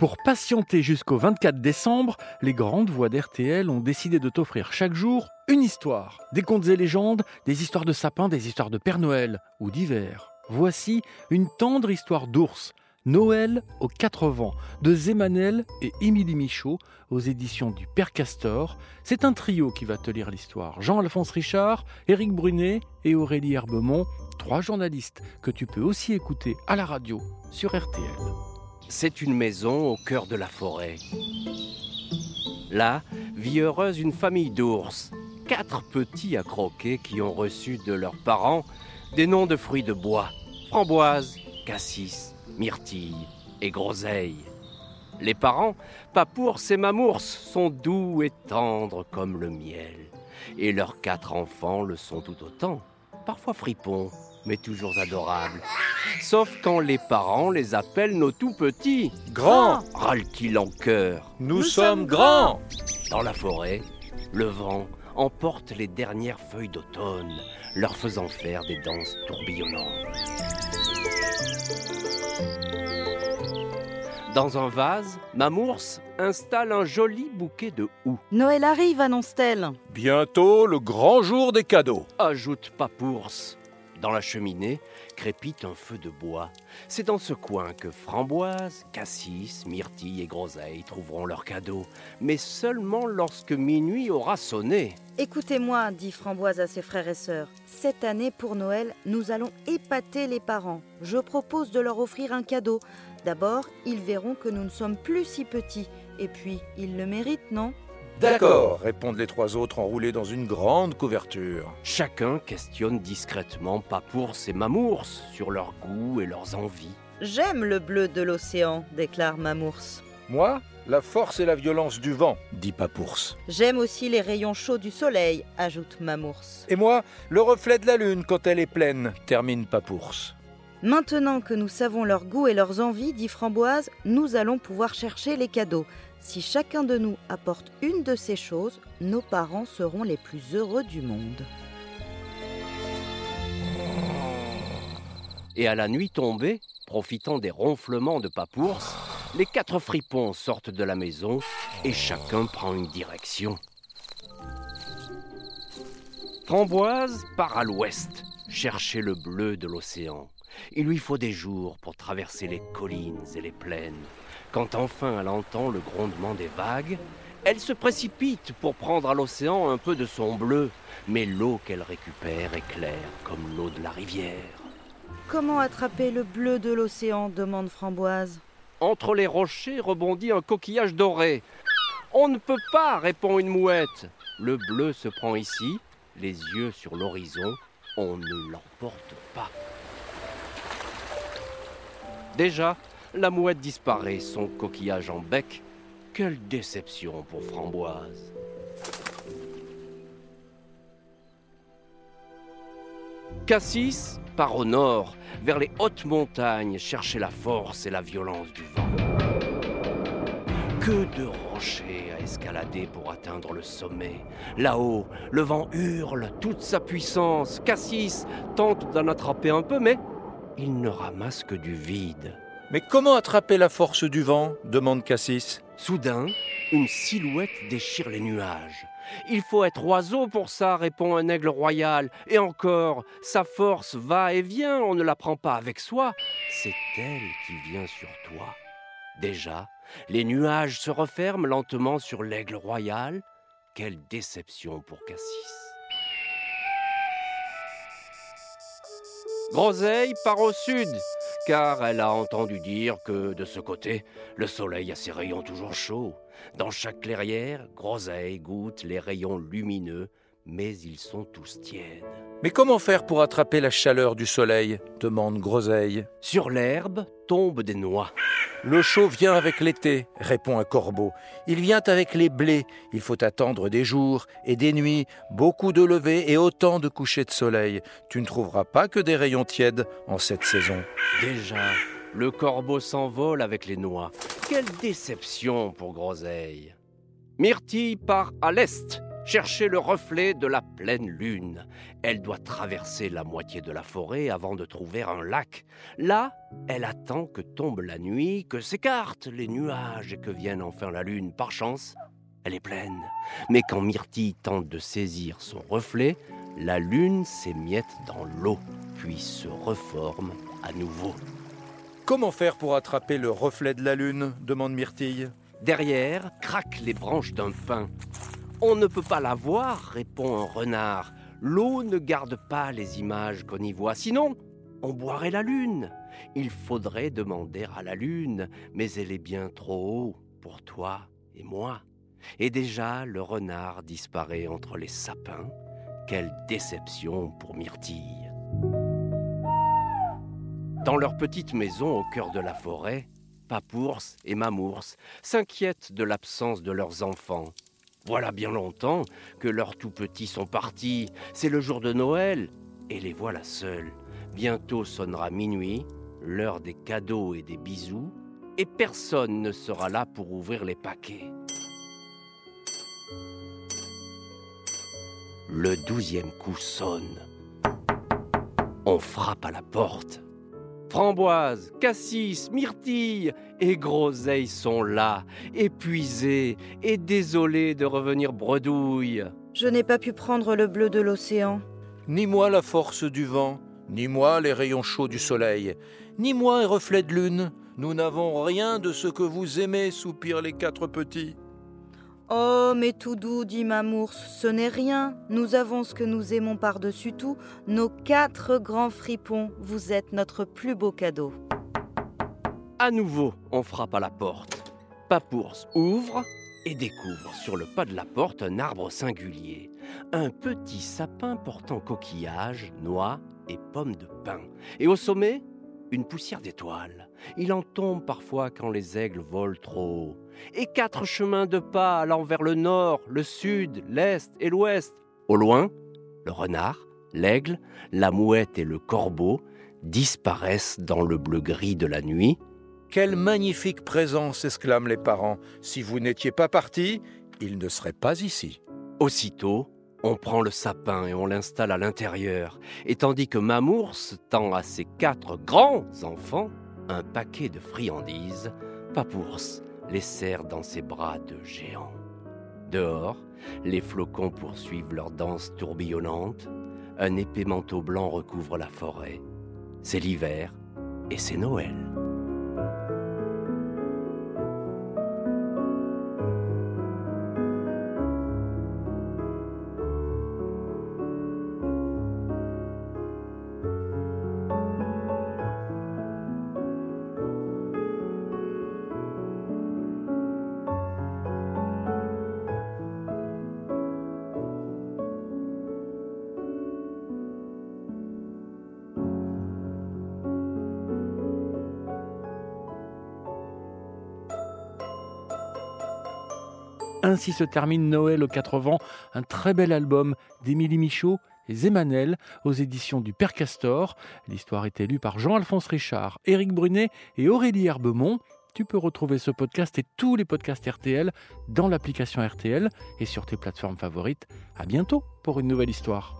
Pour patienter jusqu'au 24 décembre, les grandes voix d'RTL ont décidé de t'offrir chaque jour une histoire. Des contes et légendes, des histoires de sapins, des histoires de Père Noël ou d'hiver. Voici une tendre histoire d'ours. Noël aux quatre vents de Zémanel et Émilie Michaud aux éditions du Père Castor. C'est un trio qui va te lire l'histoire. Jean-Alphonse Richard, Éric Brunet et Aurélie Herbemont, trois journalistes que tu peux aussi écouter à la radio sur RTL. C'est une maison au cœur de la forêt. Là vit heureuse une famille d'ours, quatre petits à croquer qui ont reçu de leurs parents des noms de fruits de bois framboise, cassis, myrtille et groseille. Les parents, Papours et Mamours, sont doux et tendres comme le miel. Et leurs quatre enfants le sont tout autant, parfois fripons, mais toujours adorables. Sauf quand les parents les appellent nos tout petits. Grands râle-t-il en chœur. Nous, sommes grands Dans la forêt, le vent emporte les dernières feuilles d'automne, leur faisant faire des danses tourbillonnantes. Dans un vase, Mamours installe un joli bouquet de houx. Noël arrive, annonce-t-elle. Bientôt le grand jour des cadeaux. Ajoute Papours. Dans la cheminée crépite un feu de bois. C'est dans ce coin que framboise, cassis, myrtille et groseille trouveront leurs cadeaux, mais seulement lorsque minuit aura sonné. Écoutez-moi, dit Framboise à ses frères et sœurs. Cette année, pour Noël, nous allons épater les parents. Je propose de leur offrir un cadeau. D'abord, ils verront que nous ne sommes plus si petits. Et puis, ils le méritent, non? D'accord, répondent les trois autres enroulés dans une grande couverture. Chacun questionne discrètement Papours et Mamours sur leurs goûts et leurs envies. J'aime le bleu de l'océan, déclare Mamours. Moi, la force et la violence du vent, dit Papours. J'aime aussi les rayons chauds du soleil, ajoute Mamours. Et moi, le reflet de la lune quand elle est pleine, termine Papours. Maintenant que nous savons leurs goûts et leurs envies, dit Framboise, nous allons pouvoir chercher les cadeaux. Si chacun de nous apporte une de ces choses, nos parents seront les plus heureux du monde. Et à la nuit tombée, profitant des ronflements de Papours, les quatre fripons sortent de la maison et chacun prend une direction. Framboise part à l'ouest, chercher le bleu de l'océan. Il lui faut des jours pour traverser les collines et les plaines. Quand enfin elle entend le grondement des vagues, elle se précipite pour prendre à l'océan un peu de son bleu, mais l'eau qu'elle récupère est claire comme l'eau de la rivière. Comment attraper le bleu de l'océan demande Framboise. Entre les rochers rebondit un coquillage doré. On ne peut pas, répond une mouette. Le bleu se prend ici, les yeux sur l'horizon, on ne l'emporte pas. Déjà, la mouette disparaît, son coquillage en bec. Quelle déception pour Framboise. Cassis part au nord, vers les hautes montagnes, chercher la force et la violence du vent. Que de rochers à escalader pour atteindre le sommet. Là-haut, le vent hurle toute sa puissance. Cassis tente d'en attraper un peu, mais il ne ramasse que du vide. Mais comment attraper la force du vent demande Cassis. Soudain, une silhouette déchire les nuages. Il faut être oiseau pour ça, répond un aigle royal. Et encore, sa force va et vient, on ne la prend pas avec soi. C'est elle qui vient sur toi. Déjà, les nuages se referment lentement sur l'aigle royal. Quelle déception pour Cassis. Groseille part au sud, car elle a entendu dire que de ce côté, le soleil a ses rayons toujours chauds. Dans chaque clairière, Groseille goûte les rayons lumineux, mais ils sont tous tièdes. Mais comment faire pour attraper la chaleur du soleil demande Groseille. Sur l'herbe tombent des noix. Le chaud vient avec l'été, répond un corbeau. Il vient avec les blés. Il faut attendre des jours et des nuits, beaucoup de levées et autant de couchers de soleil. Tu ne trouveras pas que des rayons tièdes en cette saison. Déjà, le corbeau s'envole avec les noix. Quelle déception pour Groseille. Myrtille part à l'est, chercher le reflet de la pleine lune. Elle doit traverser la moitié de la forêt avant de trouver un lac. Là, elle attend que tombe la nuit, que s'écartent les nuages et que vienne enfin la lune. Par chance, elle est pleine. Mais quand Myrtille tente de saisir son reflet, la lune s'émiette dans l'eau, puis se reforme à nouveau. Comment faire pour attraper le reflet de la lune? demande Myrtille. Derrière craquent les branches d'un pin. On ne peut pas la voir, répond un renard. L'eau ne garde pas les images qu'on y voit, sinon on boirait la lune. Il faudrait demander à la lune, mais elle est bien trop haut pour toi et moi. Et déjà le renard disparaît entre les sapins. Quelle déception pour Myrtille. Dans leur petite maison au cœur de la forêt, Papours et Mamours s'inquiètent de l'absence de leurs enfants. Voilà bien longtemps que leurs tout petits sont partis. C'est le jour de Noël et les voilà seuls. Bientôt sonnera minuit, l'heure des cadeaux et des bisous, et personne ne sera là pour ouvrir les paquets. Le douzième coup sonne. On frappe à la porte. Framboise, cassis, myrtille et groseille sont là, épuisés et désolés de revenir bredouille. Je n'ai pas pu prendre le bleu de l'océan. Ni moi la force du vent, ni moi les rayons chauds du soleil, ni moi un reflet de lune. Nous n'avons rien de ce que vous aimez, soupirent les quatre petits. Oh, mais tout doux, dit Mamours, ce n'est rien. Nous avons ce que nous aimons par-dessus tout, nos quatre grands fripons. Vous êtes notre plus beau cadeau. À nouveau, on frappe à la porte. Papours ouvre et découvre sur le pas de la porte un arbre singulier. Un petit sapin portant coquillages, noix et pommes de pin. Et au sommet, une poussière d'étoiles. Il en tombe parfois quand les aigles volent trop haut. Et quatre chemins de pas allant vers le nord, le sud, l'est et l'ouest. Au loin, le renard, l'aigle, la mouette et le corbeau disparaissent dans le bleu-gris de la nuit. Quelle magnifique présence exclament les parents. Si vous n'étiez pas partis, il ne serait pas ici. Aussitôt, on prend le sapin et on l'installe à l'intérieur, et tandis que Mamours tend à ses quatre grands enfants un paquet de friandises, Papours les serre dans ses bras de géant. Dehors, les flocons poursuivent leur danse tourbillonnante, un épais manteau blanc recouvre la forêt. C'est l'hiver et c'est Noël. Ainsi se termine Noël aux quatre vents, un très bel album d'Émilie Michaud et Zémanel aux éditions du Père Castor. L'histoire est lue par Jean-Alphonse Richard, Éric Brunet et Aurélie Herbemont. Tu peux retrouver ce podcast et tous les podcasts RTL dans l'application RTL et sur tes plateformes favorites. À bientôt pour une nouvelle histoire.